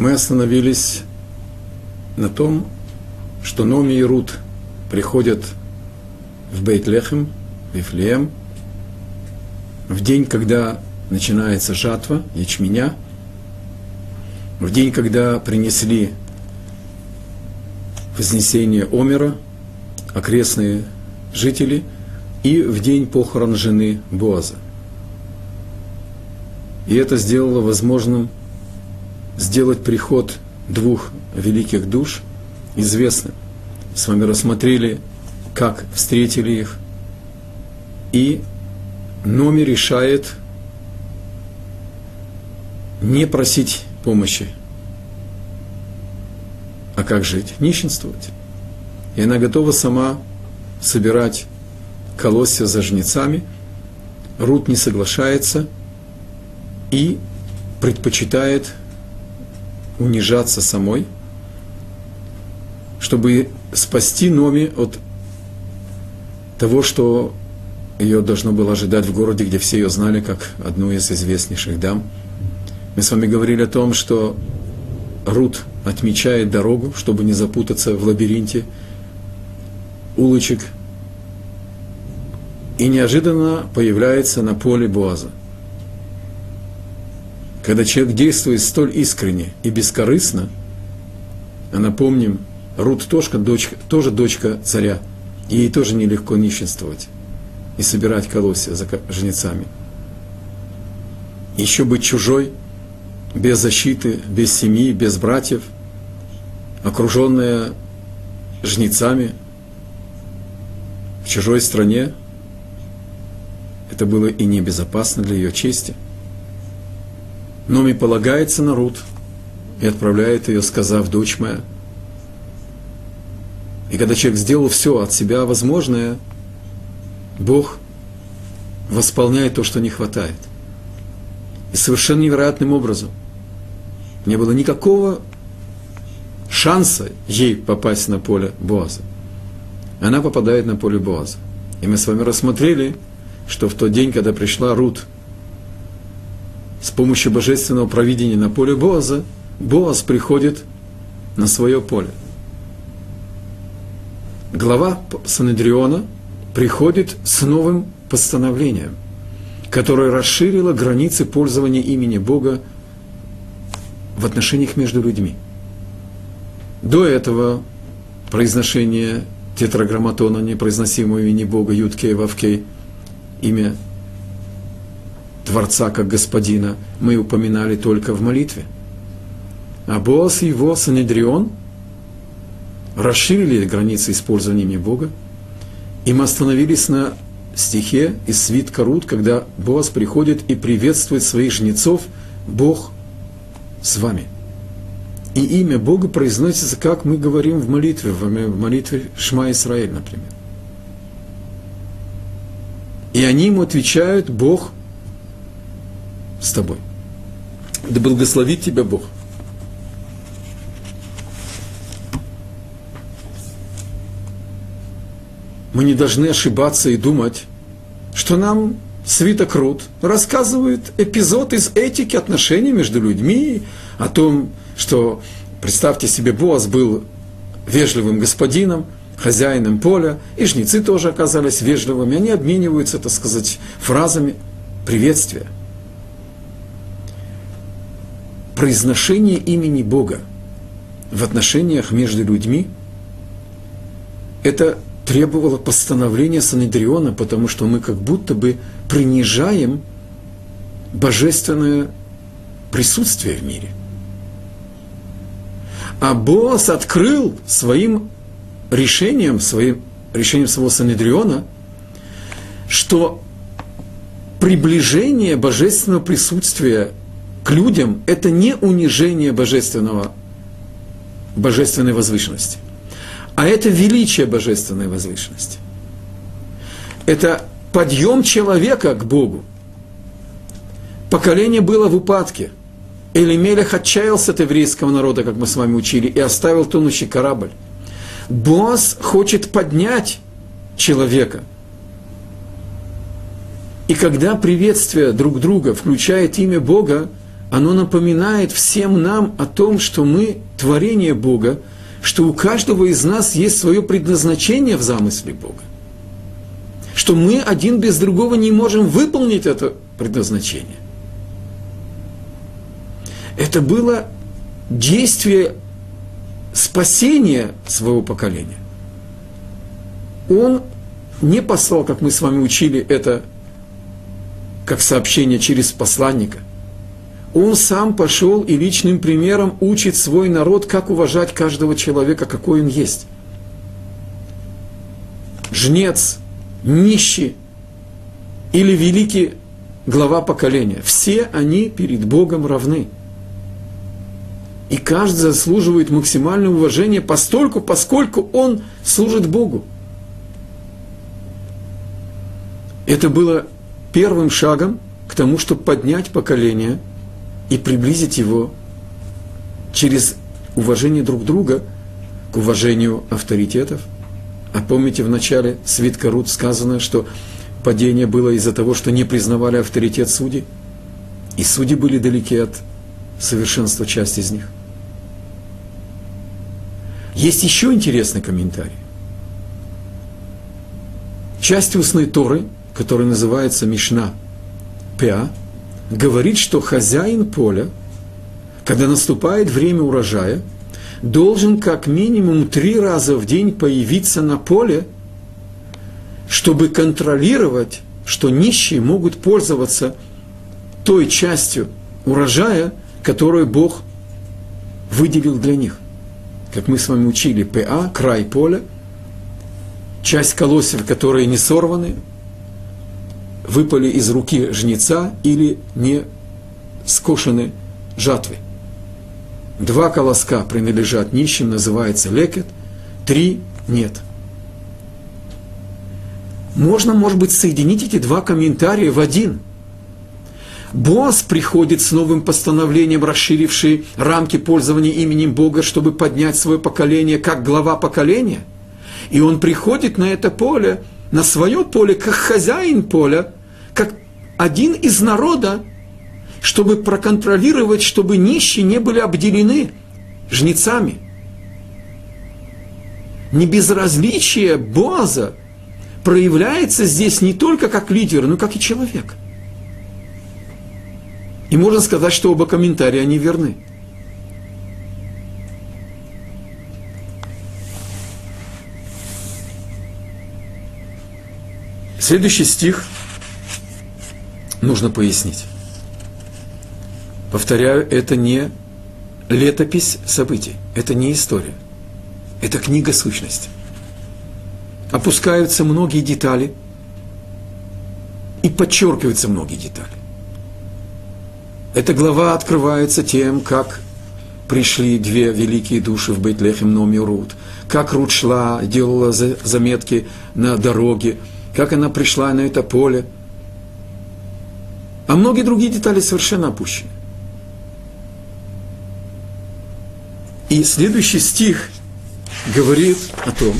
Мы остановились на том, что Номи и Рут приходят в Бейт-Лехем, в Вифлеем, в день, когда начинается жатва ячменя, в день, когда принесли вознесение Омера, окрестные жители, и в день похорон жены Боаза. И это сделало возможным сделать приход двух великих душ известным. С вами рассмотрели, как встретили их. И Номи решает не просить помощи. А как жить? Нищенствовать. И она готова сама собирать колосья за жнецами. Рут не соглашается и предпочитает унижаться самой, чтобы спасти Номи от того, что ее должно было ожидать в городе, где все ее знали как одну из известнейших дам. Мы с вами говорили о том, что Рут отмечает дорогу, чтобы не запутаться в лабиринте улочек, и неожиданно появляется на поле Боаза. Когда человек действует столь искренне и бескорыстно, а напомним, Рут Тошка, дочка, тоже дочка царя, ей тоже нелегко нищенствовать и собирать колосья за жнецами. Еще быть чужой, без защиты, без семьи, без братьев, окруженная жнецами в чужой стране, это было и небезопасно для ее чести – Номи полагается на Рут и отправляет ее, сказав, дочь моя. И когда человек сделал все от себя возможное, Бог восполняет то, что не хватает. И совершенно невероятным образом. Не было никакого шанса ей попасть на поле Боаза. Она попадает на поле Боаза. И мы с вами рассмотрели, что в тот день, когда пришла Рут – с помощью божественного провидения на поле Боаза, Боаз приходит на свое поле. Глава Санедриона приходит с новым постановлением, которое расширило границы пользования имени Бога в отношениях между людьми. До этого произношение тетраграмматона, непроизносимого имени Бога, Юткей, Вавкей, имя Творца как Господина мы упоминали только в молитве. А Боас и его Санедрион расширили границы использования имени Бога, и мы остановились на стихе из свитка Рут, когда Боас приходит и приветствует своих жнецов, Бог с вами. И имя Бога произносится, как мы говорим в молитве, в молитве Шма Исраэль, например. И они ему отвечают, Бог с тобой. Да благословит тебя Бог. Мы не должны ошибаться и думать, что нам свиток Рут рассказывает эпизод из этики отношений между людьми, о том, что, представьте себе, Боас был вежливым господином, хозяином поля, и жнецы тоже оказались вежливыми, они обмениваются, так сказать, фразами приветствия – произношение имени Бога в отношениях между людьми, это требовало постановления Санедриона, потому что мы как будто бы принижаем божественное присутствие в мире. А Боас открыл своим решением, своим решением своего Санедриона, что приближение божественного присутствия к людям – это не унижение божественного, божественной возвышенности, а это величие божественной возвышенности. Это подъем человека к Богу. Поколение было в упадке. Элимелех отчаялся от еврейского народа, как мы с вами учили, и оставил тонущий корабль. Босс хочет поднять человека. И когда приветствие друг друга включает имя Бога, оно напоминает всем нам о том, что мы творение Бога, что у каждого из нас есть свое предназначение в замысле Бога. Что мы один без другого не можем выполнить это предназначение. Это было действие спасения своего поколения. Он не послал, как мы с вами учили, это как сообщение через посланника. Он сам пошел и личным примером учит свой народ, как уважать каждого человека, какой он есть. Жнец, нищий или великий глава поколения. Все они перед Богом равны. И каждый заслуживает максимального уважения постольку, поскольку он служит Богу. Это было первым шагом к тому, чтобы поднять поколение и приблизить его через уважение друг друга к уважению авторитетов. А помните, в начале свитка Рут сказано, что падение было из-за того, что не признавали авторитет судей, и судьи были далеки от совершенства часть из них. Есть еще интересный комментарий. Часть устной Торы – который называется Мишна Пя, говорит, что хозяин поля, когда наступает время урожая, должен как минимум три раза в день появиться на поле, чтобы контролировать, что нищие могут пользоваться той частью урожая, которую Бог выделил для них. Как мы с вами учили, ПА, край поля, часть колосьев, которые не сорваны, выпали из руки жнеца или не скошены жатвы. Два колоска принадлежат нищим, называется лекет, три нет. Можно, может быть, соединить эти два комментария в один. Боас приходит с новым постановлением, расширивший рамки пользования именем Бога, чтобы поднять свое поколение как глава поколения. И он приходит на это поле, на свое поле, как хозяин поля, один из народа, чтобы проконтролировать, чтобы нищие не были обделены жнецами. Небезразличие Боаза проявляется здесь не только как лидер, но как и человек. И можно сказать, что оба комментария, они верны. Следующий стих – нужно пояснить. Повторяю, это не летопись событий, это не история, это книга сущности. Опускаются многие детали и подчеркиваются многие детали. Эта глава открывается тем, как пришли две великие души в Бейтлехем Номи Рут, как Рут шла, делала заметки на дороге, как она пришла на это поле – а многие другие детали совершенно опущены. И следующий стих говорит о том,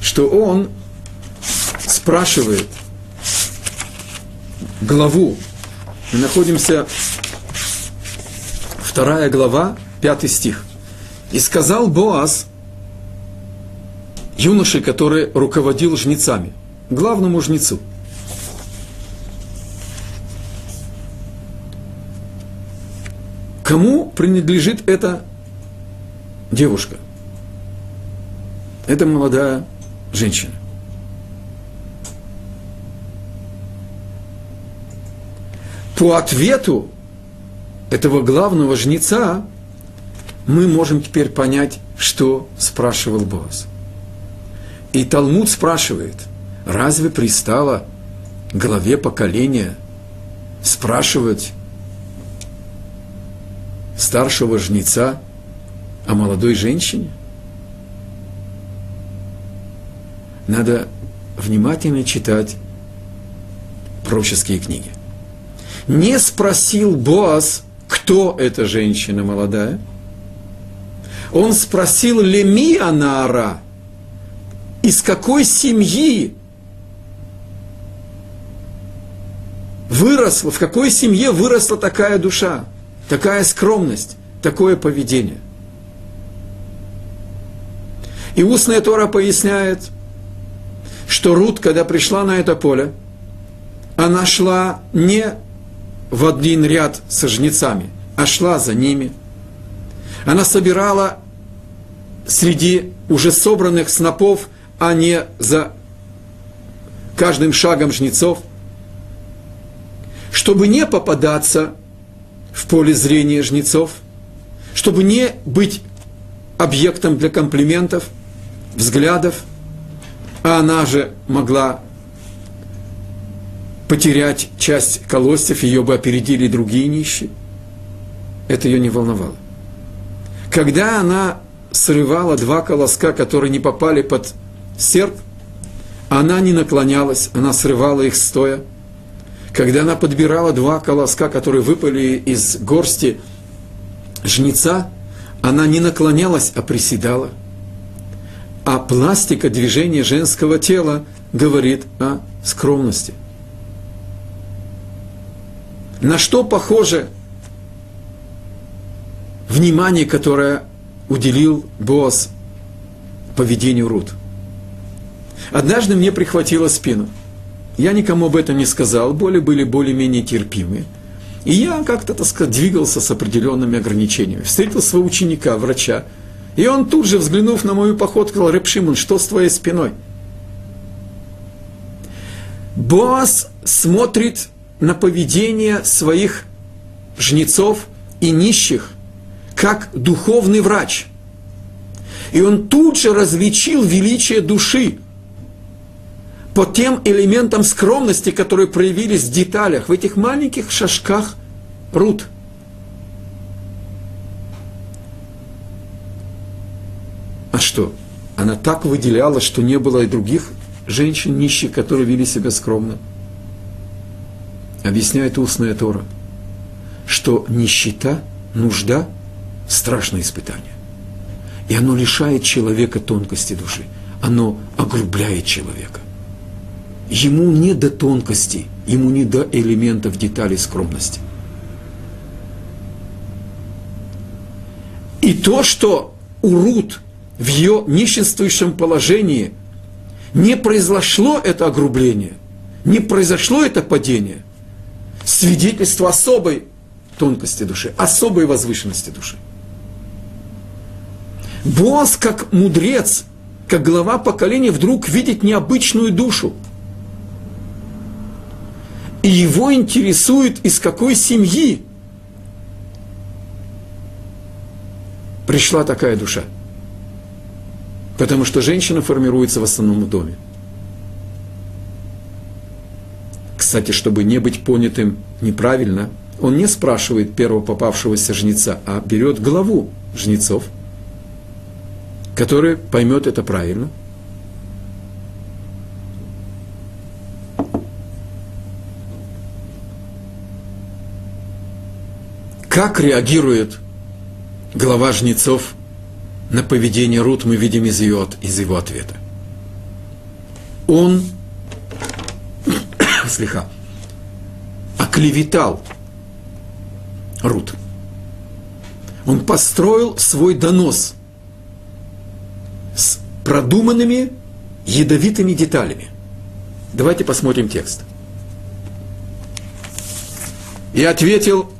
что он спрашивает главу. Мы находимся, вторая глава, пятый стих. «И сказал Боаз, юноше, который руководил жнецами, главному жнецу – Кому принадлежит эта девушка? Это молодая женщина. По ответу этого главного жнеца мы можем теперь понять, что спрашивал Боаз. И Талмуд спрашивает, разве пристало главе поколения спрашивать старшего жнеца о молодой женщине? Надо внимательно читать пророческие книги. Не спросил Боас, кто эта женщина молодая. Он спросил Леми Анара, из какой семьи выросла, в какой семье выросла такая душа. Такая скромность, такое поведение. И устная Тора поясняет, что Рут, когда пришла на это поле, она шла не в один ряд со жнецами, а шла за ними. Она собирала среди уже собранных снопов, а не за каждым шагом жнецов, чтобы не попадаться в поле зрения жнецов, чтобы не быть объектом для комплиментов, взглядов, а она же могла потерять часть колосьев, ее бы опередили другие нищие. Это ее не волновало. Когда она срывала два колоска, которые не попали под серп, она не наклонялась, она срывала их стоя. Когда она подбирала два колоска, которые выпали из горсти жнеца, она не наклонялась, а приседала. А пластика движения женского тела говорит о скромности. На что похоже внимание, которое уделил Боас поведению Рут. Однажды мне прихватило спину. Я никому об этом не сказал, боли были более-менее терпимые. И я как-то, так сказать, двигался с определенными ограничениями. Встретил своего ученика, врача, и он тут же, взглянув на мою походку, сказал, Рэп Шимон, что с твоей спиной? Боас смотрит на поведение своих жнецов и нищих – как духовный врач. И он тут же различил величие души по тем элементам скромности, которые проявились в деталях, в этих маленьких шажках Рут. А что? Она так выделяла, что не было и других женщин нищих, которые вели себя скромно. Объясняет устная Тора, что нищета, нужда – страшное испытание. И оно лишает человека тонкости души. Оно огрубляет человека. Ему не до тонкости, ему не до элементов деталей скромности. И то, что у Рут в ее нищенствующем положении не произошло это огрубление, не произошло это падение, свидетельство особой тонкости души, особой возвышенности души. Боас, как мудрец, как глава поколения, вдруг видит необычную душу. И его интересует, из какой семьи пришла такая душа. Потому что женщина формируется в основном в доме. Кстати, чтобы не быть понятым неправильно, он не спрашивает первого попавшегося жнеца, а берет главу жнецов – который поймет это правильно. Как реагирует глава жнецов на поведение Рут, мы видим из, ее, из его ответа. Он, слегка, оклеветал Рут. Он построил свой донос – с продуманными ядовитыми деталями. Давайте посмотрим текст. И ответил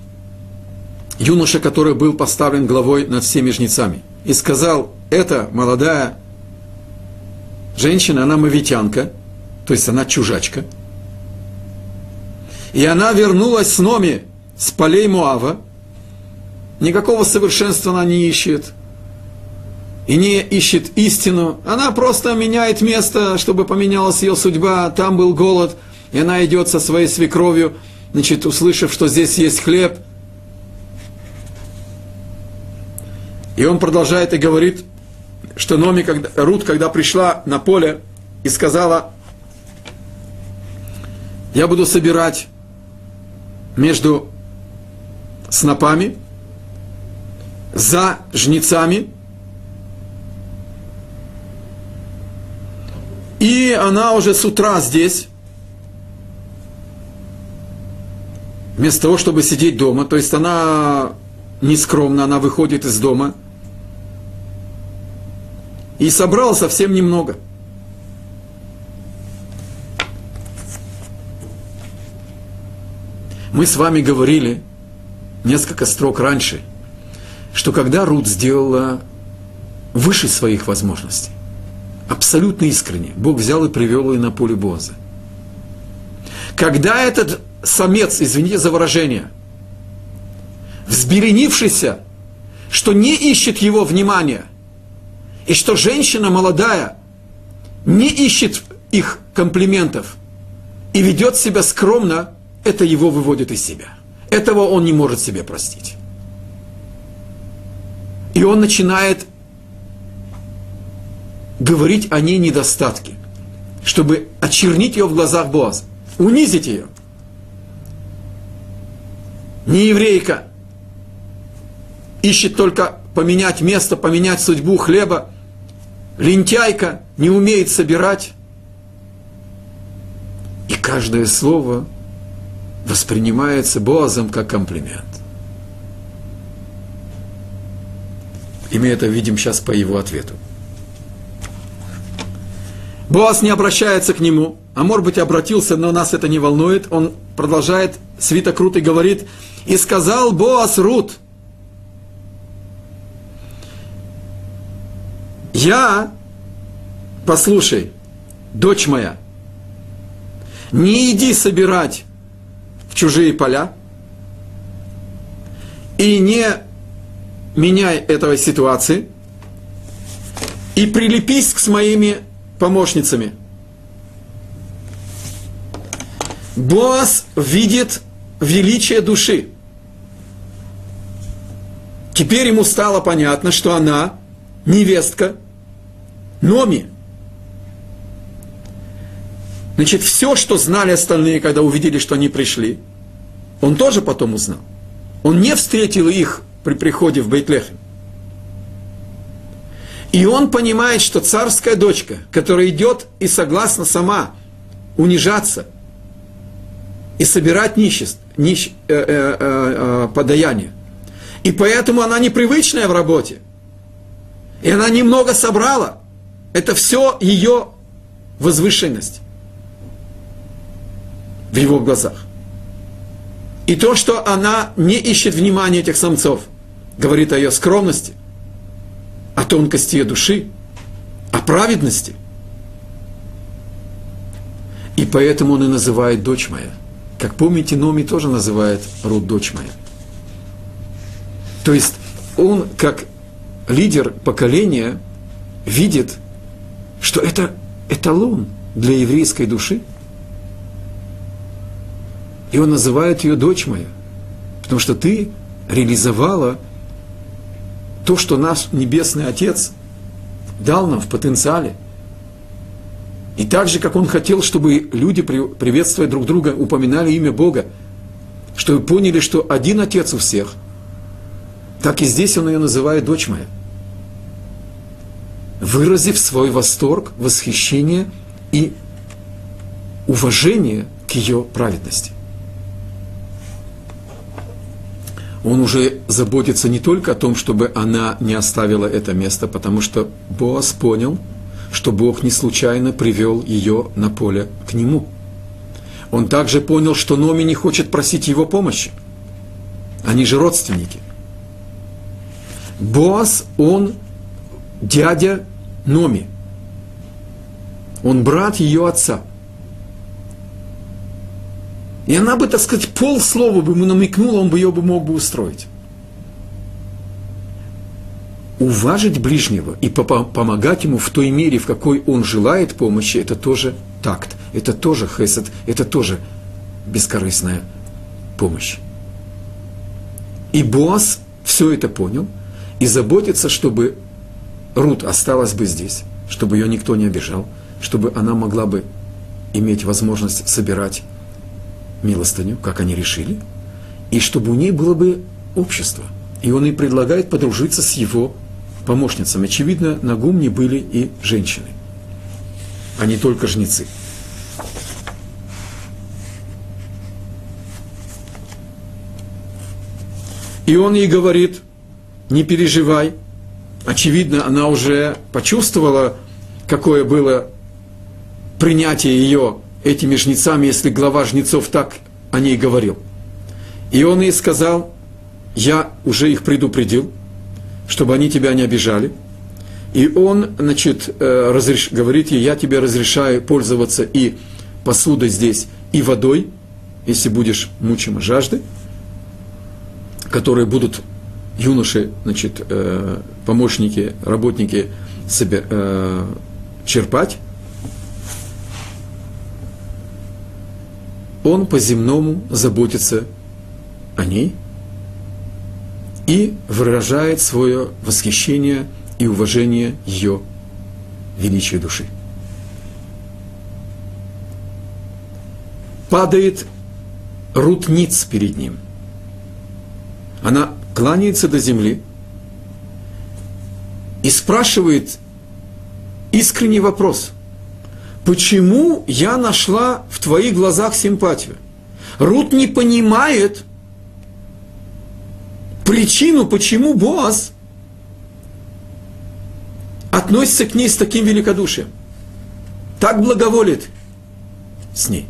юноша, который был поставлен главой над всеми жнецами, и сказал, это молодая женщина, она мавитянка, то есть она чужачка, и она вернулась с Номи, с полей Муава, никакого совершенства она не ищет, и не ищет истину, она просто меняет место, чтобы поменялась ее судьба, там был голод, и она идет со своей свекровью, значит, услышав, что здесь есть хлеб. И он продолжает и говорит, что Номи, когда, Рут, когда пришла на поле и сказала, я буду собирать между снопами, за жнецами – И она уже с утра здесь, вместо того, чтобы сидеть дома, то есть она нескромно, она выходит из дома и собрала совсем немного. Мы с вами говорили несколько строк раньше, что когда Рут сделала выше своих возможностей, абсолютно искренне, Бог взял и привел ее на поле Боза. Когда этот самец, извините за выражение, взбеленившийся, что не ищет его внимания, и что женщина молодая не ищет их комплиментов и ведет себя скромно, это его выводит из себя. Этого он не может себе простить. И он начинает говорить о ней недостатки, чтобы очернить ее в глазах Боаза, унизить ее. Не еврейка ищет только поменять место, поменять судьбу хлеба. Лентяйка не умеет собирать. И каждое слово воспринимается Боазом как комплимент. И мы это видим сейчас по его ответу. Боас не обращается к нему, а может быть обратился, но нас это не волнует. Он продолжает, свиток Рут и говорит, «И сказал Боас Рут, я, послушай, дочь моя, не иди собирать в чужие поля и не меняй этой ситуации и прилепись с моими помощницами. Боас видит величие души. Теперь ему стало понятно, что она невестка Номи. Значит, все, что знали остальные, когда увидели, что они пришли, он тоже потом узнал. Он не встретил их при приходе в Бейтлехем. И он понимает, что царская дочка, которая идет и согласна сама унижаться и собирать нищество, нищ, э, э, э, э, подаяние, и поэтому она непривычная в работе, и она немного собрала, это все ее возвышенность в его глазах. И то, что она не ищет внимания этих самцов, говорит о ее скромности, о тонкости ее души, о праведности. И поэтому он и называет дочь моя. Как помните, Номи тоже называет Рут дочь моя. То есть он, как лидер поколения, видит, что это эталон для еврейской души – и он называет ее дочь моя, потому что ты реализовала то, что наш Небесный Отец дал нам в потенциале. И так же, как он хотел, чтобы люди, приветствуя друг друга, упоминали имя Бога, чтобы поняли, что один Отец у всех, так и здесь он ее называет дочь моя. Выразив свой восторг, восхищение и уважение к ее праведности. он уже заботится не только о том, чтобы она не оставила это место, потому что Боас понял, что Бог не случайно привел ее на поле к нему. Он также понял, что Номи не хочет просить его помощи. Они же родственники. Боас, он дядя Номи. Он брат ее отца – и она бы, так сказать, полслова бы ему намекнула, он бы ее бы мог бы устроить. Уважить ближнего и помогать ему в той мере, в какой он желает помощи, это тоже такт, это тоже хесед, это тоже бескорыстная помощь. И Боас все это понял и заботится, чтобы Рут осталась бы здесь, чтобы ее никто не обижал, чтобы она могла бы иметь возможность собирать милостыню, как они решили, и чтобы у ней было бы общество. И он и предлагает подружиться с его помощницами. Очевидно, на гумне были и женщины, а не только жнецы. И он ей говорит, не переживай. Очевидно, она уже почувствовала, какое было принятие ее этими жнецами, если глава жнецов так о ней говорил. И он ей сказал, я уже их предупредил, чтобы они тебя не обижали. И он, значит, э, разреш... говорит ей, я тебе разрешаю пользоваться и посудой здесь, и водой, если будешь мучима жажды, которые будут юноши, значит, э, помощники, работники себе, э, черпать, он по-земному заботится о ней и выражает свое восхищение и уважение ее величия души. Падает рутниц перед ним. Она кланяется до земли и спрашивает искренний вопрос. Почему я нашла в твоих глазах симпатию? Рут не понимает причину, почему Боас относится к ней с таким великодушием. Так благоволит с ней.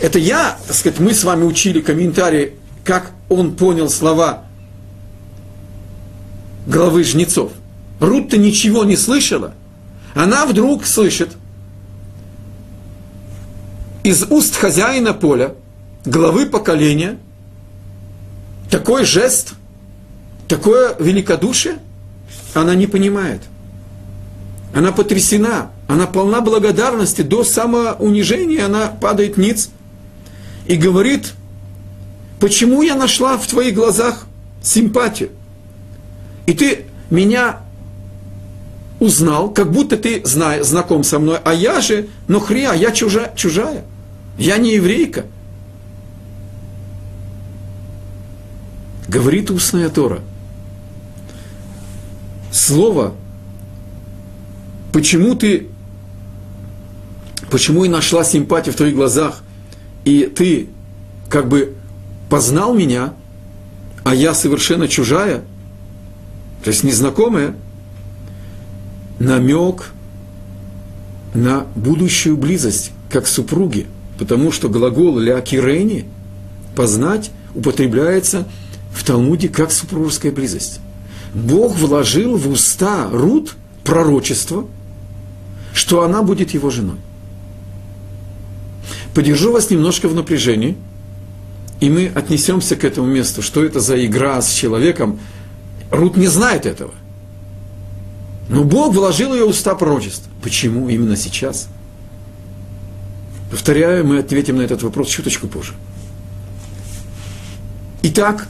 Это я, так сказать, мы с вами учили комментарии, как он понял слова главы жнецов. Рут-то ничего не слышала. Она вдруг слышит из уст хозяина поля, главы поколения, такой жест, такое великодушие, она не понимает. Она потрясена, она полна благодарности, до самоунижения она падает ниц и говорит, почему я нашла в твоих глазах симпатию? И ты меня узнал, как будто ты знаешь, знаком со мной, а я же, ну хря, я чужая, чужая, я не еврейка. Говорит устная Тора. Слово, почему ты, почему и нашла симпатию в твоих глазах, и ты как бы познал меня, а я совершенно чужая, то есть незнакомая, намек на будущую близость, как супруги, потому что глагол «леакирени» – «познать» употребляется в Талмуде как супружеская близость. Бог вложил в уста Рут пророчество, что она будет его женой. Подержу вас немножко в напряжении, и мы отнесемся к этому месту, что это за игра с человеком. Рут не знает этого. Но Бог вложил ее уста пророчества. Почему именно сейчас? Повторяю, мы ответим на этот вопрос чуточку позже. Итак,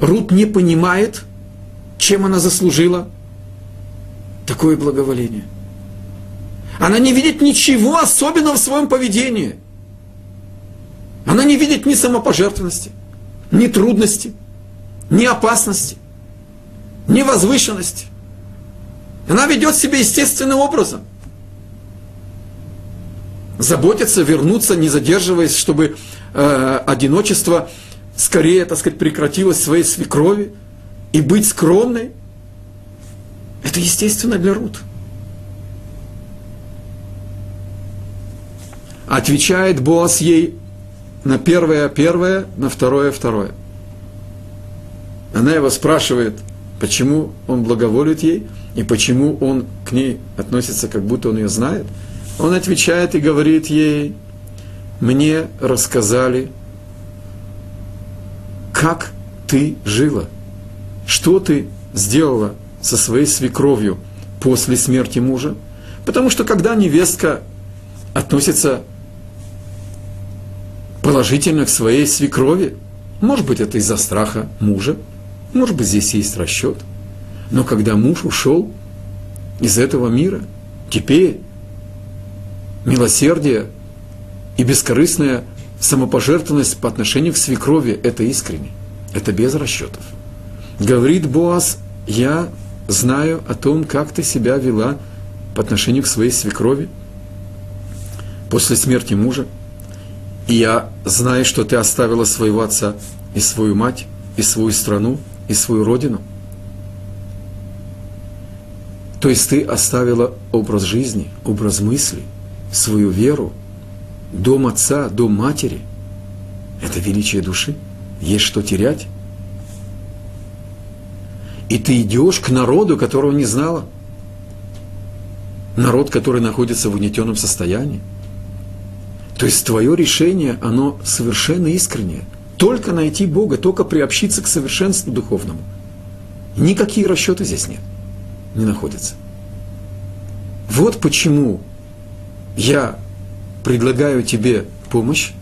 Рут не понимает, чем она заслужила такое благоволение. Она не видит ничего особенного в своем поведении. Она не видит ни самопожертвенности, ни трудности, ни опасности, ни возвышенности. Она ведет себя естественным образом. Заботится вернуться, не задерживаясь, чтобы э, одиночество скорее, так сказать, прекратилось своей свекрови и быть скромной. Это естественно для Рут. Отвечает Боас ей на первое первое, на второе второе. Она его спрашивает, почему он благоволит ей и почему он к ней относится, как будто он ее знает. Он отвечает и говорит ей, мне рассказали, как ты жила, что ты сделала со своей свекровью после смерти мужа. Потому что когда невестка относится положительно к своей свекрови. Может быть, это из-за страха мужа, может быть, здесь есть расчет. Но когда муж ушел из этого мира, теперь милосердие и бескорыстная самопожертвованность по отношению к свекрови – это искренне, это без расчетов. Говорит Боас, я знаю о том, как ты себя вела по отношению к своей свекрови после смерти мужа – и я знаю, что ты оставила своего отца и свою мать, и свою страну, и свою родину. То есть ты оставила образ жизни, образ мысли, свою веру, дом отца, дом матери. Это величие души. Есть что терять. И ты идешь к народу, которого не знала. Народ, который находится в угнетенном состоянии. То есть твое решение, оно совершенно искреннее. Только найти Бога, только приобщиться к совершенству духовному. Никакие расчеты здесь нет, не находятся. Вот почему я предлагаю тебе помощь.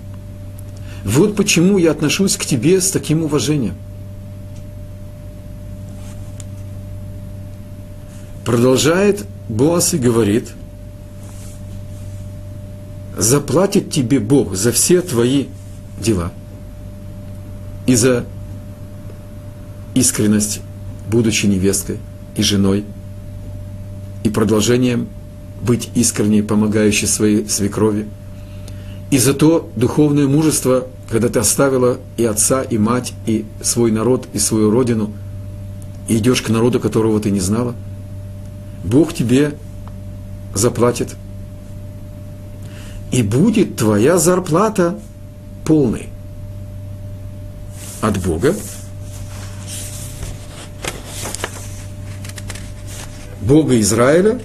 Вот почему я отношусь к тебе с таким уважением. Продолжает Боас и говорит, заплатит тебе Бог за все твои дела и за искренность, будучи невесткой и женой, и продолжением быть искренней, помогающей своей свекрови, и за то духовное мужество, когда ты оставила и отца, и мать, и свой народ, и свою родину, и идешь к народу, которого ты не знала – Бог тебе заплатит. И будет твоя зарплата полной от Бога. Бога Израиля,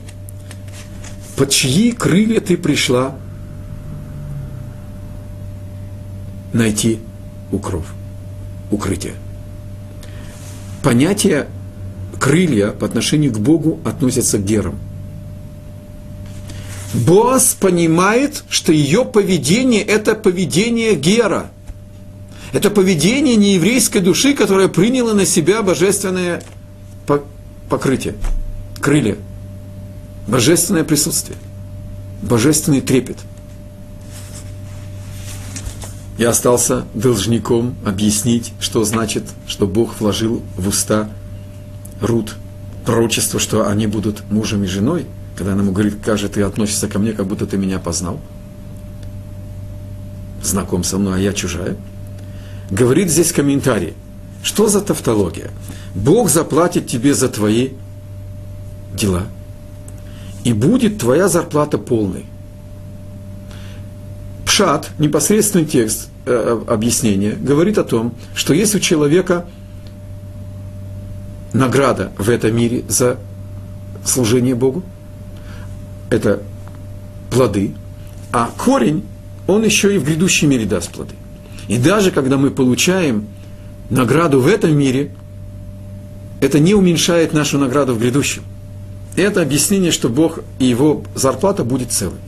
под чьи крылья ты пришла найти укров, укрытие. Понятие крылья по отношению к Богу относятся к герам. Боас понимает, что ее поведение – это поведение гера. Это поведение нееврейской души, которая приняла на себя божественное покрытие, крылья, божественное присутствие, божественный трепет. Я остался должником объяснить, что значит, что Бог вложил в уста Рут пророчество, что они будут мужем и женой, когда она ему говорит, как же ты относишься ко мне, как будто ты меня познал, знаком со мной, а я чужая. Говорит здесь комментарий, что за тавтология? Бог заплатит тебе за твои дела, и будет твоя зарплата полной. Пшат, непосредственный текст э, объяснения, говорит о том, что если у человека – награда в этом мире за служение Богу. Это плоды. А корень, он еще и в грядущем мире даст плоды. И даже когда мы получаем награду в этом мире, это не уменьшает нашу награду в грядущем. Это объяснение, что Бог и его зарплата будет целой.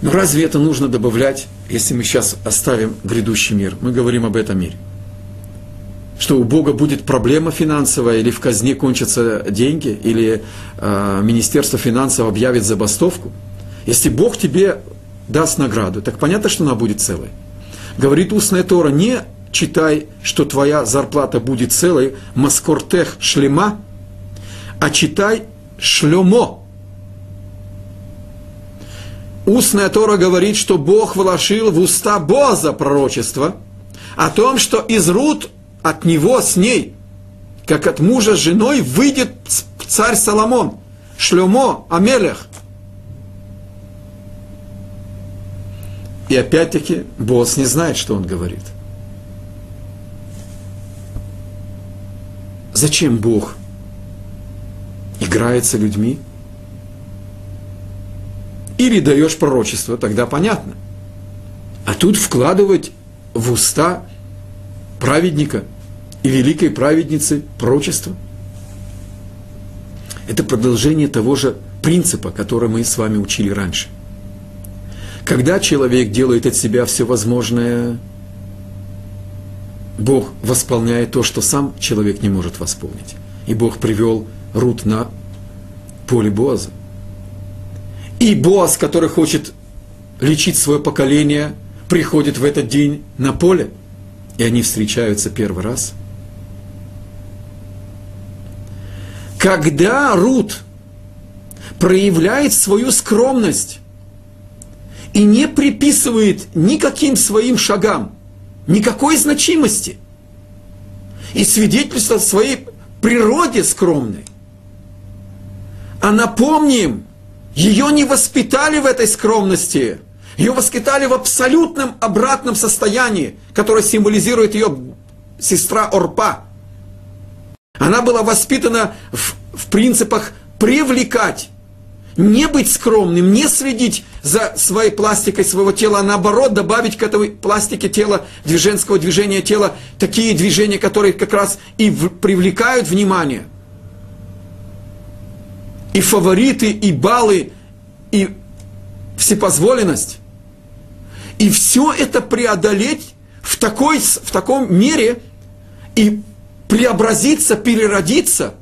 Но разве это нужно добавлять, если мы сейчас оставим грядущий мир? Мы говорим об этом мире что у Бога будет проблема финансовая, или в казне кончатся деньги, или э, Министерство финансов объявит забастовку. Если Бог тебе даст награду, так понятно, что она будет целой. Говорит устная Тора, не читай, что твоя зарплата будет целой, маскортех шлема, а читай шлемо. Устная Тора говорит, что Бог вложил в уста Боза пророчество о том, что из Рут от него с ней, как от мужа с женой, выйдет царь Соломон, Шлемо, Амелех. И опять-таки босс не знает, что он говорит. Зачем Бог играется людьми? Или даешь пророчество, тогда понятно. А тут вкладывать в уста праведника и великой праведницы прочества. Это продолжение того же принципа, который мы с вами учили раньше. Когда человек делает от себя все возможное, Бог восполняет то, что сам человек не может восполнить. И Бог привел Рут на поле Боаза. И Боаз, который хочет лечить свое поколение, приходит в этот день на поле – и они встречаются первый раз. Когда Рут проявляет свою скромность и не приписывает никаким своим шагам никакой значимости, и свидетельствовать о своей природе скромной. А напомним, ее не воспитали в этой скромности, ее воспитали в абсолютном обратном состоянии, которое символизирует ее сестра Орпа. Она была воспитана в, в принципах привлекать, не быть скромным, не следить за своей пластикой своего тела, а наоборот добавить к этой пластике тела, женского движения тела, такие движения, которые как раз и в, привлекают внимание. И фавориты, и баллы, и всепозволенность. И все это преодолеть в, такой, в таком мере и преобразиться, переродиться.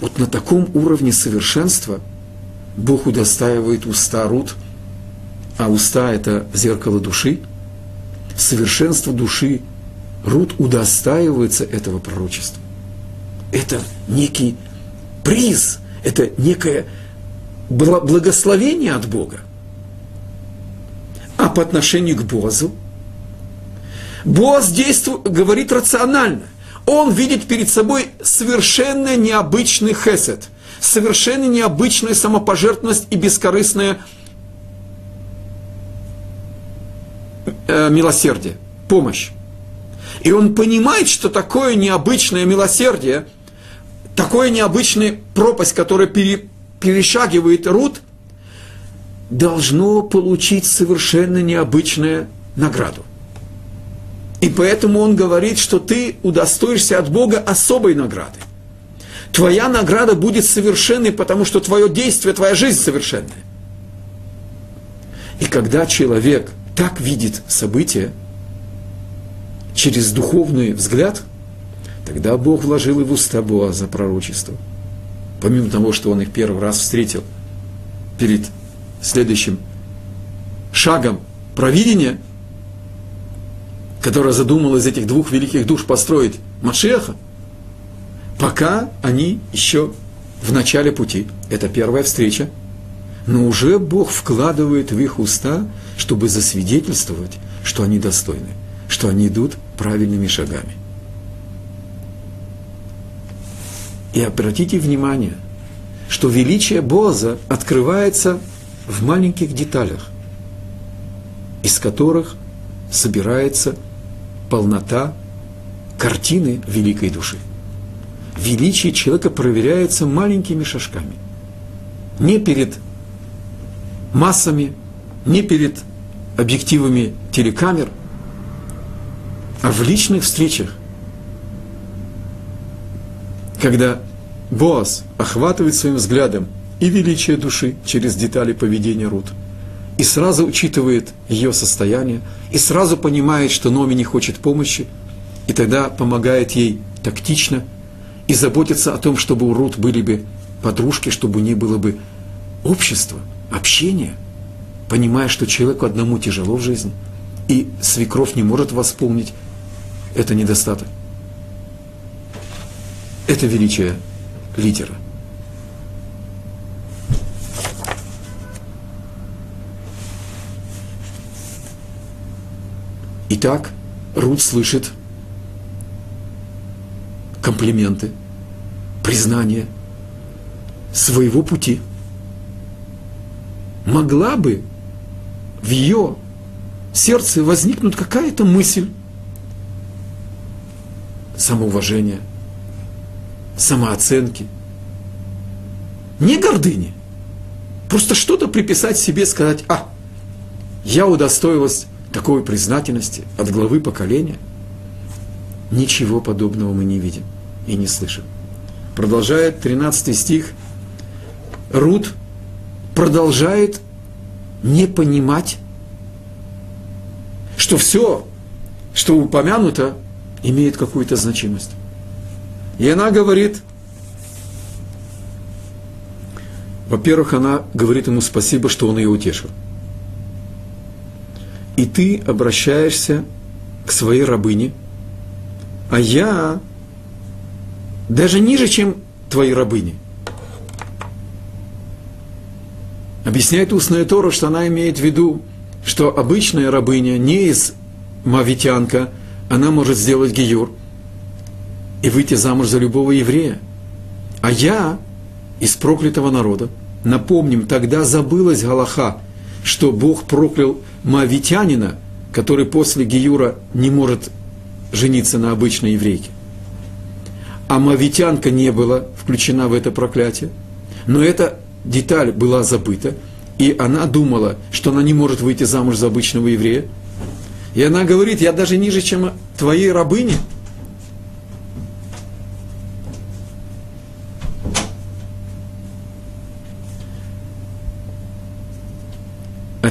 Вот на таком уровне совершенства – Бог удостаивает уста Рут, а уста – это зеркало души, совершенство души Рут удостаивается этого пророчества. Это некий приз, это некое благословение от Бога. А по отношению к Бозу, Боз действует, говорит рационально. Он видит перед собой совершенно необычный хесед – совершенно необычная самопожертвованность и бескорыстное э, милосердие, помощь. И он понимает, что такое необычное милосердие, такое необычная пропасть, которая пере, перешагивает Рут, должно получить совершенно необычную награду. И поэтому он говорит, что ты удостоишься от Бога особой награды твоя награда будет совершенной, потому что твое действие, твоя жизнь совершенная. И когда человек так видит события через духовный взгляд, тогда Бог вложил и в уста Боаза пророчество. Помимо того, что он их первый раз встретил перед следующим шагом провидения, которое задумал из этих двух великих душ построить Машеха – Пока они еще в начале пути. Это первая встреча. Но уже Бог вкладывает в их уста, чтобы засвидетельствовать, что они достойны, что они идут правильными шагами. И обратите внимание, что величие Боза открывается в маленьких деталях, из которых собирается полнота картины великой души величие человека проверяется маленькими шажками. Не перед массами, не перед объективами телекамер, а в личных встречах, когда Боас охватывает своим взглядом и величие души через детали поведения Рут, и сразу учитывает ее состояние, и сразу понимает, что Номи не хочет помощи, и тогда помогает ей тактично – и заботиться о том, чтобы у Рут были бы подружки, чтобы у нее было бы общество, общение, понимая, что человеку одному тяжело в жизни, и свекровь не может восполнить это недостаток. Это величие лидера. Итак, Рут слышит комплименты, признание своего пути. Могла бы в ее сердце возникнуть какая-то мысль самоуважения, самооценки, не гордыни, просто что-то приписать себе, сказать, а, я удостоилась такой признательности от главы поколения. Ничего подобного мы не видим и не слышим. Продолжает 13 стих. Рут продолжает не понимать, что все, что упомянуто, имеет какую-то значимость. И она говорит, во-первых, она говорит ему спасибо, что он ее утешил. И ты обращаешься к своей рабыне, а я даже ниже, чем твои рабыни. Объясняет устная Тора, что она имеет в виду, что обычная рабыня не из мавитянка, она может сделать гиюр, и выйти замуж за любого еврея. А я из проклятого народа. Напомним, тогда забылась Галаха, что Бог проклял Моавитянина, который после Гиюра не может жениться на обычной еврейке. А Моавитянка не была включена в это проклятие. Но эта деталь была забыта, и она думала, что она не может выйти замуж за обычного еврея. И она говорит, я даже ниже, чем твоей рабыни.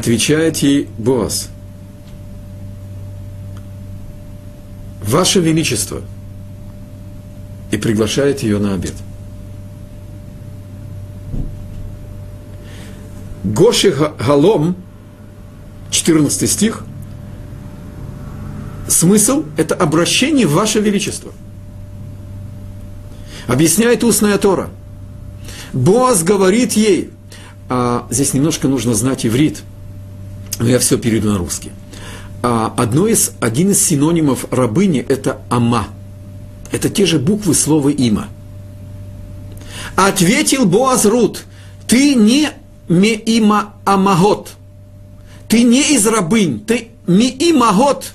Отвечает ей Боас. Ваше Величество. И приглашает ее на обед. Гоши Галом, 14 стих, смысл – это обращение Ваше Величество. Объясняет устная Тора. Боаз говорит ей, а здесь немножко нужно знать иврит, но я все перейду на русский. А одно из, один из синонимов рабыни – это ама. Это те же буквы слова има. Ответил Боаз Рут, ты не меима амагот. Ты не из рабынь, ты меимагот.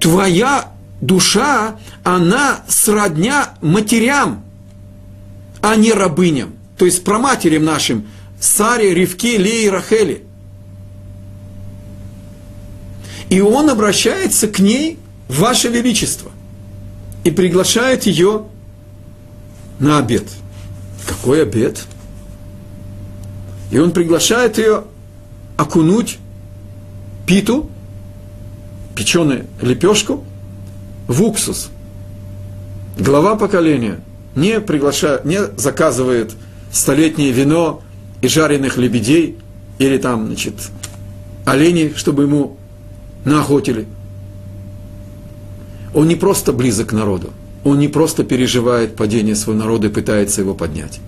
Твоя душа, она сродня матерям, а не рабыням. То есть про матерям нашим, Саре, Ривке, Лее, Рахели. И он обращается к ней, Ваше Величество, и приглашает ее на обед. Какой обед? И он приглашает ее окунуть питу, печеную лепешку, в уксус. Глава поколения не приглашает, не заказывает столетнее вино и жареных лебедей или там, значит, оленей, чтобы ему наохотили. Он не просто близок к народу, он не просто переживает падение своего народа и пытается его поднять.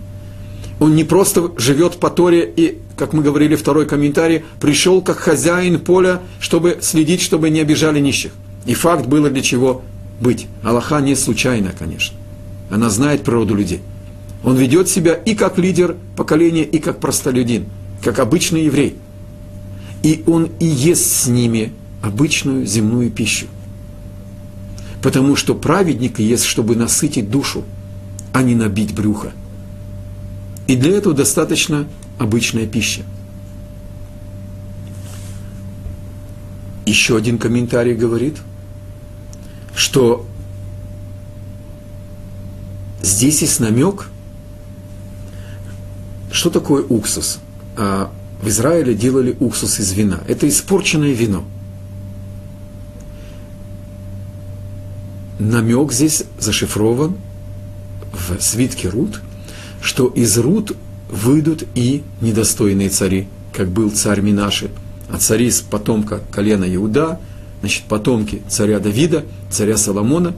Он не просто живет по Торе и, как мы говорили, второй комментарий, пришел как хозяин поля, чтобы следить, чтобы не обижали нищих. И факт было для чего быть. Аллаха не случайно, конечно. Она знает природу людей. Он ведет себя и как лидер поколения, и как простолюдин, как обычный еврей. И он и ест с ними обычную земную пищу. Потому что праведник ест, чтобы насытить душу, а не набить брюхо. И для этого достаточно обычная пища. Еще один комментарий говорит, что здесь есть намек, что такое уксус. А в Израиле делали уксус из вина. Это испорченное вино. Намек здесь зашифрован в свитке Рут – что из Рут выйдут и недостойные цари, как был царь Минаши, а цари из потомка колена Иуда, значит, потомки царя Давида, царя Соломона,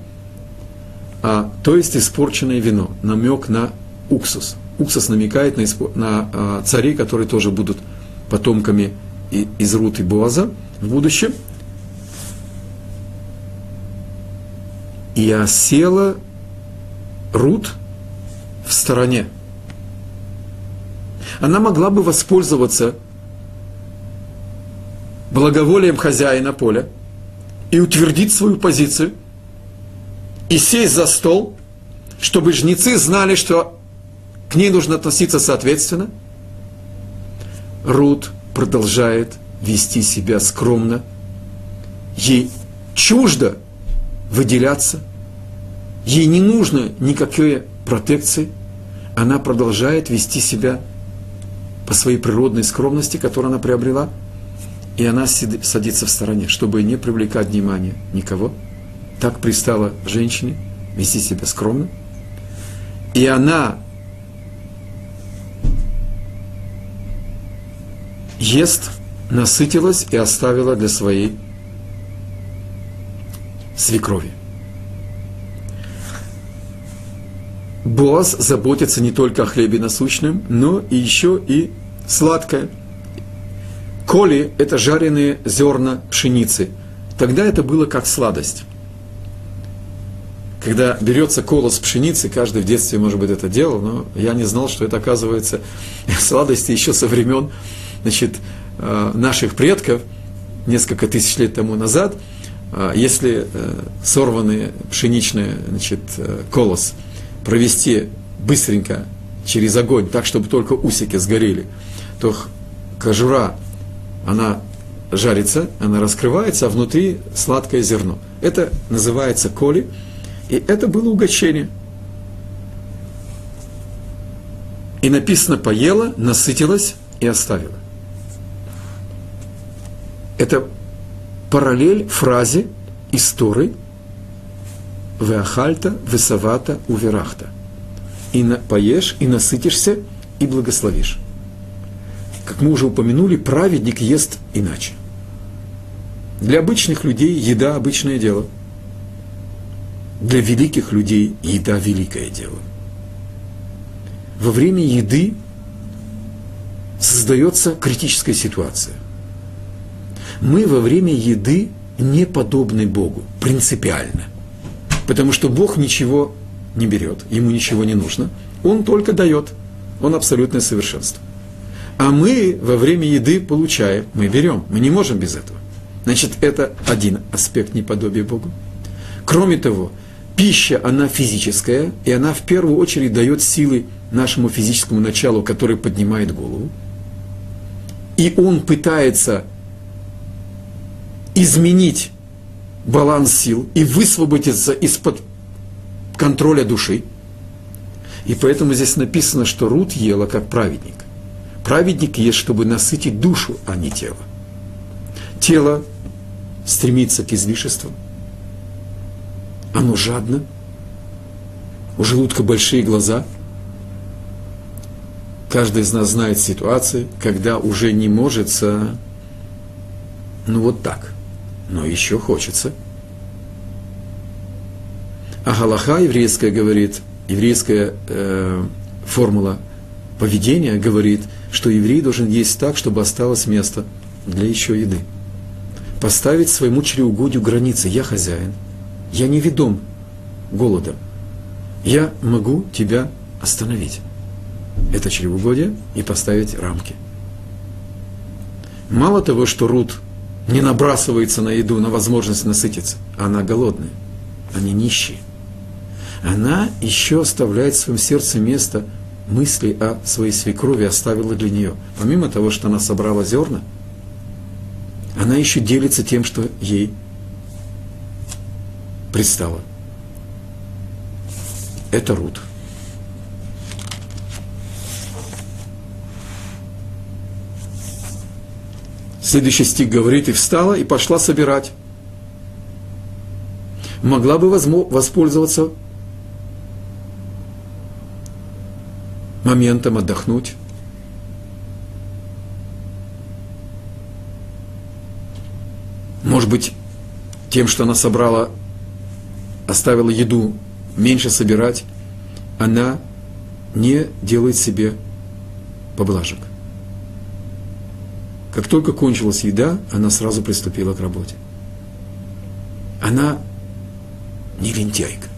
а, то есть испорченное вино, намек на уксус. Уксус намекает на, испор... на а, царей, которые тоже будут потомками из Рут и Боаза в будущем. И осела Рут – в стороне. Она могла бы воспользоваться благоволием хозяина поля и утвердить свою позицию, и сесть за стол, чтобы жнецы знали, что к ней нужно относиться соответственно. Рут продолжает вести себя скромно. Ей чуждо выделяться. Ей не нужно никакой протекции – она продолжает вести себя по своей природной скромности, которую она приобрела, и она садится в стороне, чтобы не привлекать внимание никого. Так пристала женщине вести себя скромно. И она ест, насытилась и оставила для своей свекрови. Боаз заботится не только о хлебе насущном, но и еще и сладкое. Коли – это жареные зерна пшеницы. Тогда это было как сладость. когда берется колос пшеницы, каждый в детстве, может быть, это делал, но я не знал, что это, оказывается, сладости еще со времен значит, э, наших предков, несколько тысяч лет тому назад, если э, сорванный пшеничный значит, колос провести быстренько через огонь, так, чтобы только усики сгорели, то кожура, она жарится, она раскрывается, а внутри сладкое зерно. Это называется коли, и это было угощение. И написано «поела, насытилась и оставила». Это параллель фразе из Торы «Веахальта, весавата, уверахта» и на, поешь, и насытишься, и благословишь. Как мы уже упомянули, праведник ест иначе. Для обычных людей еда – обычное дело. Для великих людей еда – великое дело. Во время еды создается критическая ситуация. Мы во время еды не подобны Богу, принципиально. Потому что Бог ничего не берет, ему ничего не нужно, он только дает, он абсолютное совершенство. А мы во время еды получаем, мы берем, мы не можем без этого. Значит, это один аспект неподобия Богу. Кроме того, пища, она физическая, и она в первую очередь дает силы нашему физическому началу, который поднимает голову. И он пытается изменить баланс сил и высвободиться из-под контроля души. И поэтому здесь написано, что Рут ела как праведник. Праведник ест, чтобы насытить душу, а не тело. Тело стремится к излишествам. Оно жадно. У желудка большие глаза. Каждый из нас знает ситуации, когда уже не может, ну вот так, но еще хочется – а Галаха еврейская говорит, еврейская э, формула поведения говорит, что еврей должен есть так, чтобы осталось место для еще еды. Поставить своему чревоугодию границы. Я хозяин. Я не ведом голодом. Я могу тебя остановить. Это чревоугодие и поставить рамки. Мало того, что Рут не набрасывается на еду, на возможность насытиться, она голодная, они нищие – она еще оставляет в своем сердце место мысли о своей свекрови оставила для нее. Помимо того, что она собрала зерна, она еще делится тем, что ей предстало. Это Рут. Следующий стих говорит, и встала, и пошла собирать. Могла бы воспользоваться моментом отдохнуть. Может быть, тем, что она собрала, оставила еду, меньше собирать, она не делает себе поблажек. Как только кончилась еда, она сразу приступила к работе. Она не лентяйка,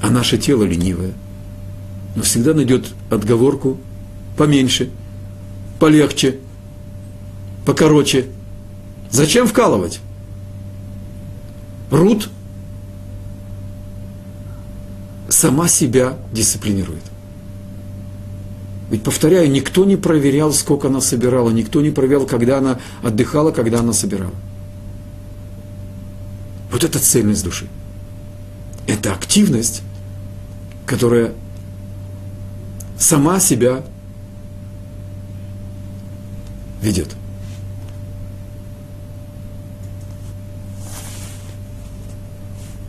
а наше тело ленивое – но всегда найдет отговорку поменьше, полегче, покороче. Зачем вкалывать? Рут сама себя дисциплинирует. Ведь, повторяю, никто не проверял, сколько она собирала, никто не проверял, когда она отдыхала, когда она собирала. Вот это цельность души. Это активность, которая сама себя ведет.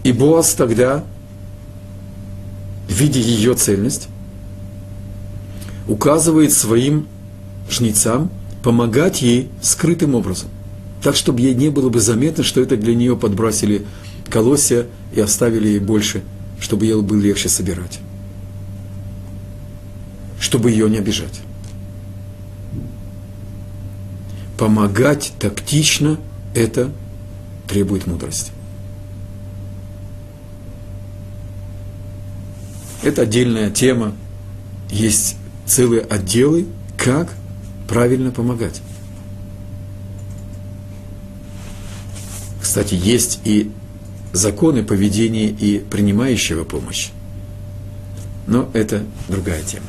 И Боас тогда, видя ее цельность, указывает своим жнецам помогать ей скрытым образом, так, чтобы ей не было бы заметно, что это для нее подбросили колосья и оставили ей больше, чтобы ей было легче собирать чтобы ее не обижать. Помогать тактично – это требует мудрости. Это отдельная тема. Есть целые отделы, как правильно помогать. Кстати, есть и законы поведения и принимающего помощь. Но это другая тема.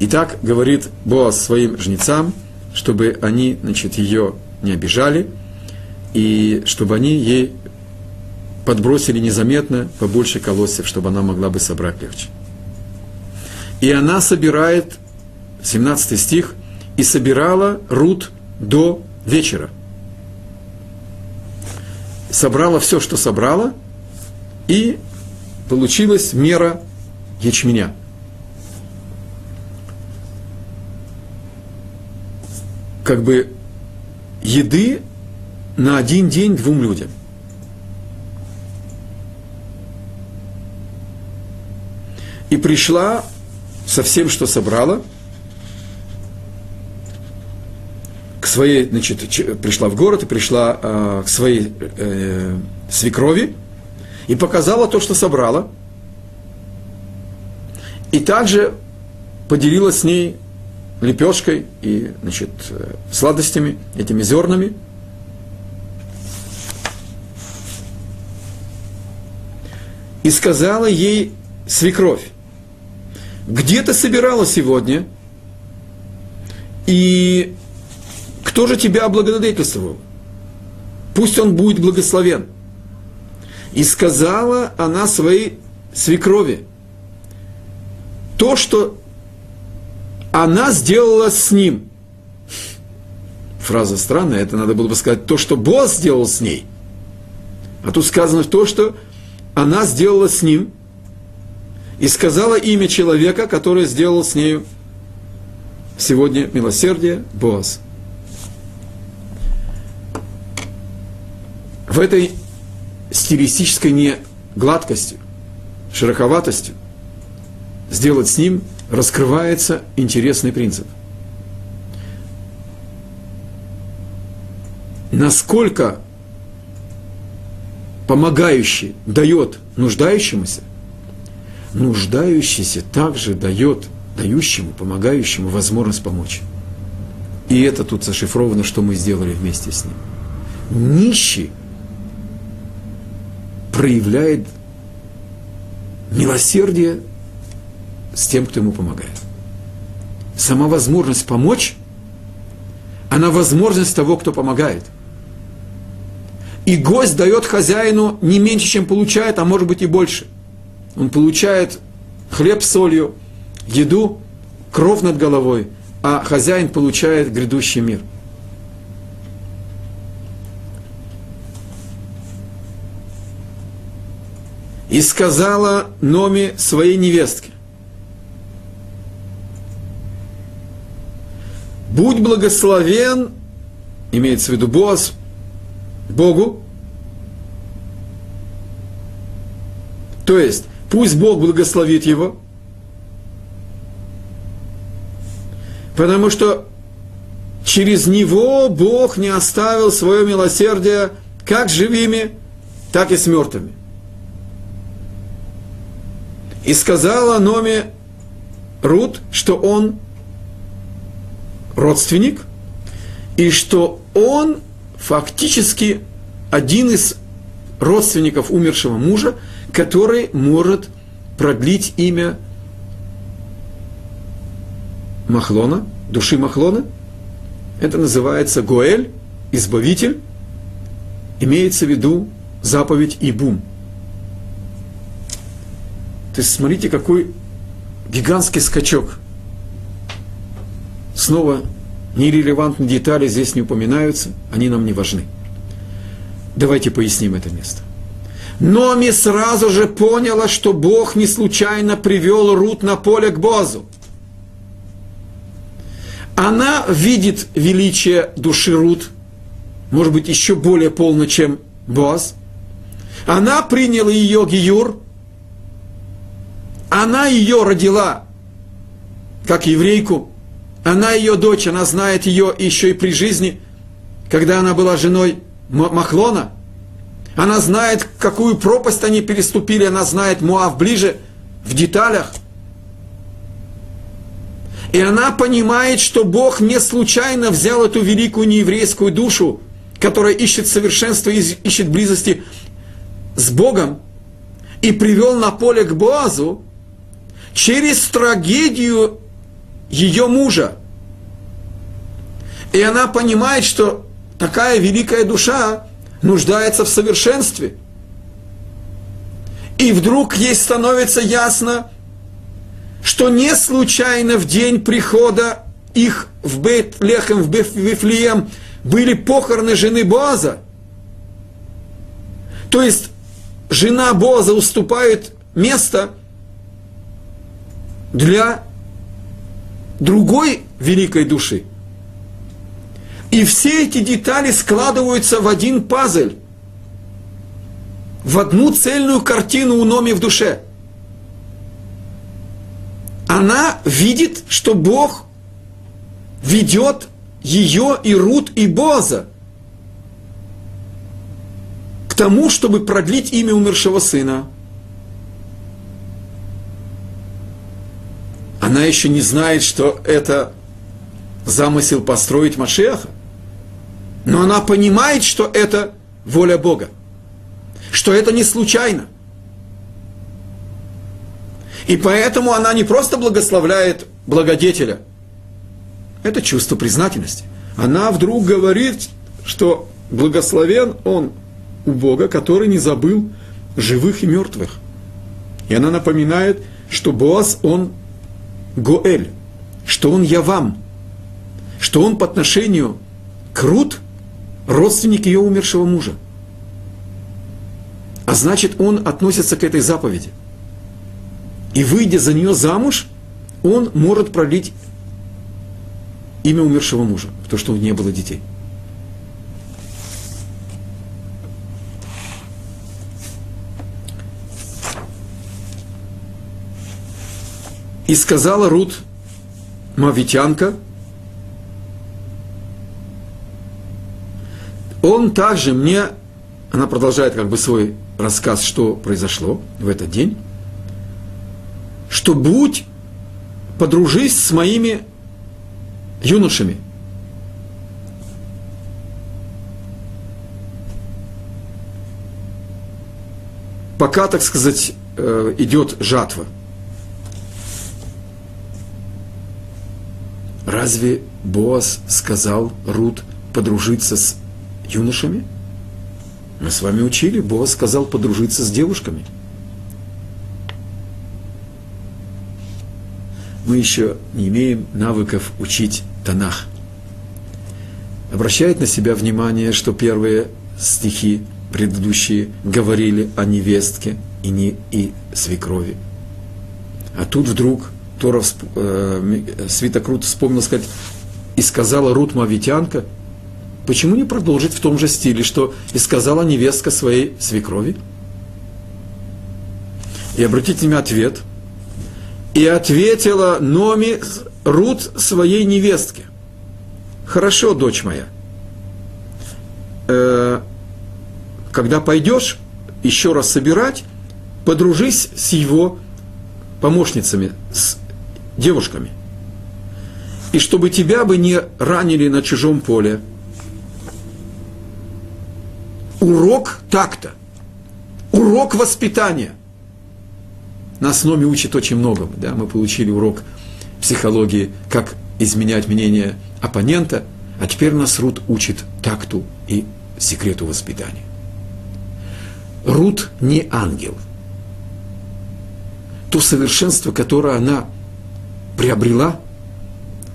Итак, говорит Боас своим жнецам, чтобы они, значит, ее не обижали, и чтобы они ей подбросили незаметно побольше колосьев, чтобы она могла бы собрать легче. И она собирает, 17 стих, и собирала Рут до вечера. Собрала все, что собрала, и получилась мера ячменя. Как бы еды на один день двум людям. И пришла со всем, что собрала, к своей, значит, пришла в город и пришла э, к своей э, свекрови и показала то, что собрала. И также поделилась с ней лепешкой и значит, э, сладостями, этими зернами – и сказала ей свекровь, где ты собирала сегодня, и кто же тебя облагодетельствовал? Пусть он будет благословен. И сказала она своей свекрови, то, что она сделала с ним. Фраза странная, это надо было бы сказать, то, что Бог сделал с ней. А тут сказано то, что она сделала с ним и сказала имя человека, который сделал с нею сегодня милосердие Боаз. В этой стилистической не гладкостью, широковатостью сделать с ним раскрывается интересный принцип. Насколько помогающий дает нуждающемуся, нуждающийся также дает дающему, помогающему возможность помочь. И это тут зашифровано, что мы сделали вместе с ним. Нищий проявляет милосердие с тем, кто ему помогает. Сама возможность помочь, она возможность того, кто помогает – и гость дает хозяину не меньше, чем получает, а может быть и больше. Он получает хлеб с солью, еду, кров над головой, а хозяин получает грядущий мир. И сказала Номи своей невестке, будь благословен, имеется в виду Боас, Богу. То есть, пусть Бог благословит его, потому что через него Бог не оставил свое милосердие как живыми, так и с мертвыми. И сказала Номе Рут, что он родственник, и что он фактически один из родственников умершего мужа, который может продлить имя Махлона, души Махлона. Это называется Гоэль, избавитель. Имеется в виду заповедь Ибум. То есть смотрите, какой гигантский скачок. Снова Нерелевантные детали здесь не упоминаются, они нам не важны. Давайте поясним это место. Номи сразу же поняла, что Бог не случайно привел Рут на поле к Бозу. Она видит величие души Рут, может быть, еще более полно, чем Боз. Она приняла ее Гиюр, она ее родила как еврейку, она ее дочь, она знает ее еще и при жизни, когда она была женой Махлона. Она знает, какую пропасть они переступили, она знает Муав ближе, в деталях. И она понимает, что Бог не случайно взял эту великую нееврейскую душу, которая ищет совершенства, ищет близости с Богом, и привел на поле к Боазу через трагедию ее мужа. И она понимает, что такая великая душа нуждается в совершенстве. И вдруг ей становится ясно, что не случайно в день прихода их в Бейт-Лехем, в Вифлеем, были похороны жены Боаза. То есть жена Боаза уступает место для другой великой души. И все эти детали складываются в один пазл, в одну цельную картину у Номи в душе. Она видит, что Бог ведет ее и Рут и Боза к тому, чтобы продлить имя умершего сына. Она еще не знает, что это замысел построить Машеха. Но она понимает, что это воля Бога, что это не случайно. И поэтому она не просто благословляет благодетеля, это чувство признательности. Она вдруг говорит, что благословен он у Бога, который не забыл живых и мертвых. И она напоминает, что Боас, он Гоэль, что он Явам, что он по отношению к Рут – родственник ее умершего мужа. А значит, он относится к этой заповеди. И выйдя за нее замуж, он может пролить имя умершего мужа, потому что у не было детей. И сказала Рут, мавитянка, он также мне, она продолжает как бы свой рассказ, что произошло в этот день, что будь, подружись с моими юношами. Пока, так сказать, э, идет жатва. Разве Боас сказал Рут подружиться с юношами. Мы с вами учили, Бог сказал подружиться с девушками. Мы еще не имеем навыков учить Танах. Обращает на себя внимание, что первые стихи предыдущие говорили о невестке и, не, и свекрови. А тут вдруг Тора, э, Свитокрут вспомнил сказать, и сказала Рут Мавитянка – Почему не продолжить в том же стиле, что и сказала невестка своей свекрови? И обратите мне ответ. И ответила Номи Рут своей невестке. Хорошо, дочь моя. Э, когда пойдешь еще раз собирать, подружись с его помощницами, с девушками. И чтобы тебя бы не ранили на чужом поле, урок такта, урок воспитания. Нас Номи учит очень многому. Да? Мы получили урок психологии, как изменять мнение оппонента, а теперь нас Рут учит такту и секрету воспитания. Рут не ангел. То совершенство, которое она приобрела,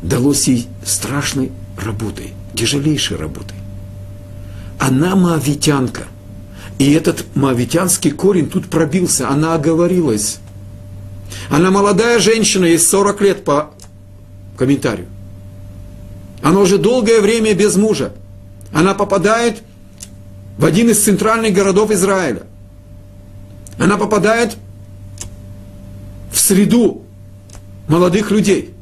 далось ей страшной работой, тяжелейшей работой она маавитянка. И этот маавитянский корень тут пробился, она оговорилась. Она молодая женщина, ей 40 лет по комментарию. Она уже долгое время без мужа. Она попадает в один из центральных городов Израиля. Она попадает в среду молодых людей.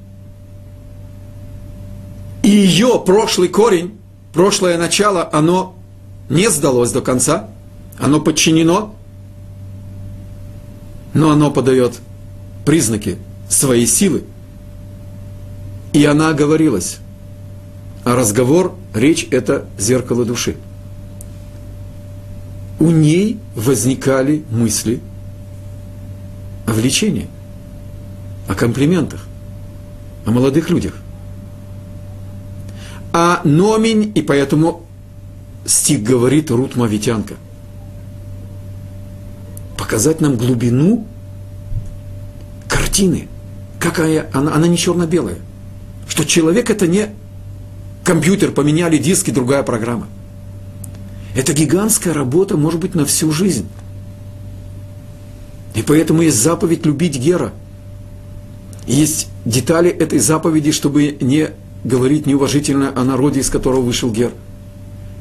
И ее прошлый корень, прошлое начало, оно не сдалось до конца, Оно подчинено, но оно подает признаки своей силы. И она оговорилась. А разговор, речь – это зеркало души. У ней возникали мысли о влечении, о комплиментах, о молодых людях. А номень, и поэтому стих говорит Рут Мавитянка, показать нам глубину картины, какая она, она не черно-белая, что человек это не компьютер, поменяли диски, другая программа. Это гигантская работа, может быть, на всю жизнь. И поэтому есть заповедь любить Гера. Есть детали этой заповеди, чтобы не говорить неуважительно о народе, из которого вышел Гер.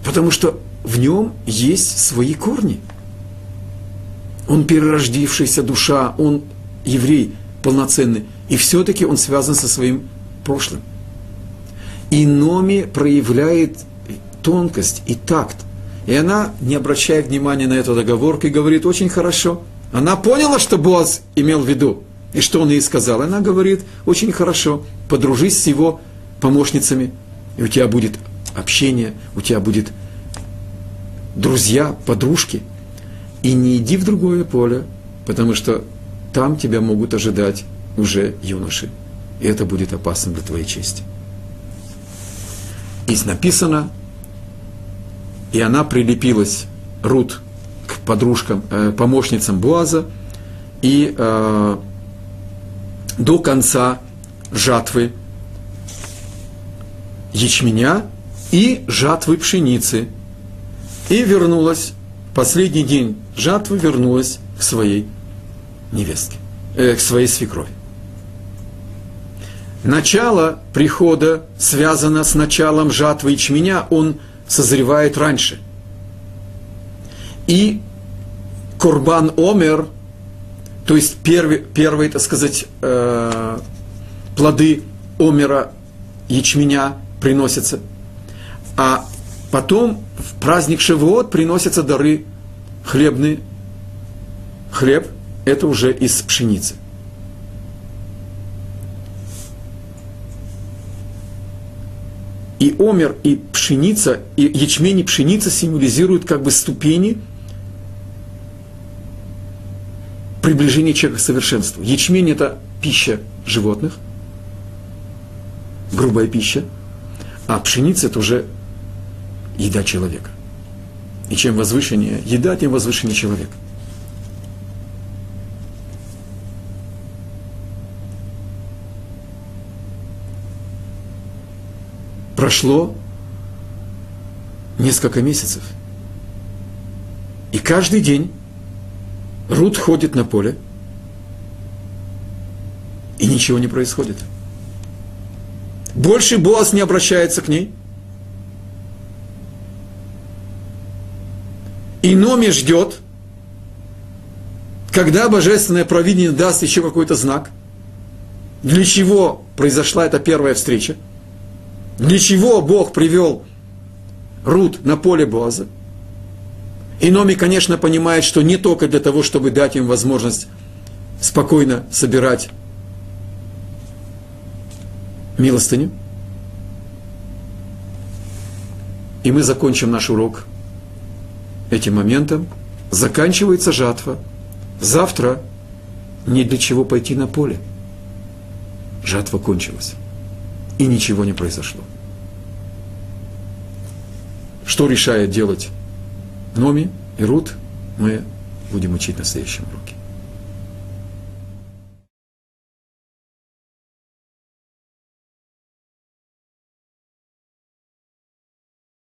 Потому что в нем есть свои корни. Он перерождившаяся душа, он еврей полноценный. И все-таки он связан со своим прошлым. И Номи проявляет тонкость и такт. И она, не обращая внимания на эту договорку, говорит, очень хорошо. Она поняла, что Боаз имел в виду, и что он ей сказал. Она говорит, очень хорошо, подружись с его помощницами, и у тебя будет общение, у тебя будет друзья, подружки. И не иди в другое поле, потому что там тебя могут ожидать уже юноши. И это будет опасно для твоей чести. Здесь написано, и она прилепилась, Рут, к подружкам, э, помощницам Буаза, и э, до конца жатвы ячменя и жатвы пшеницы. И вернулась, последний день жатвы вернулась к своей невестке, э, к своей свекрови. Начало прихода связано с началом жатвы ячменя, он созревает раньше. И Курбан Омер, то есть первый, первые, так сказать, э, плоды Омера ячменя приносятся. А потом в праздник Шевуот приносятся дары хлебные. Хлеб – это уже из пшеницы. И омер, и пшеница, и ячмень, и пшеница символизируют как бы ступени приближения человека к совершенству. Ячмень – это пища животных, грубая пища, а пшеница – это уже еда человека. И чем возвышеннее еда, тем возвышеннее человек – прошло несколько месяцев. И каждый день Рут ходит на поле, и ничего не происходит. Больше Боас не обращается к ней. И Номи ждет, когда божественное провидение даст еще какой-то знак, для чего произошла эта первая встреча – для чего Бог привел Рут на поле Боаза? И Номи, конечно, понимает, что не только для того, чтобы дать им возможность спокойно собирать милостыню. И мы закончим наш урок этим моментом. Заканчивается жатва. Завтра не для чего пойти на поле. Жатва кончилась и ничего не произошло. Что решает делать Номи и Рут, мы будем учить на следующем уроке.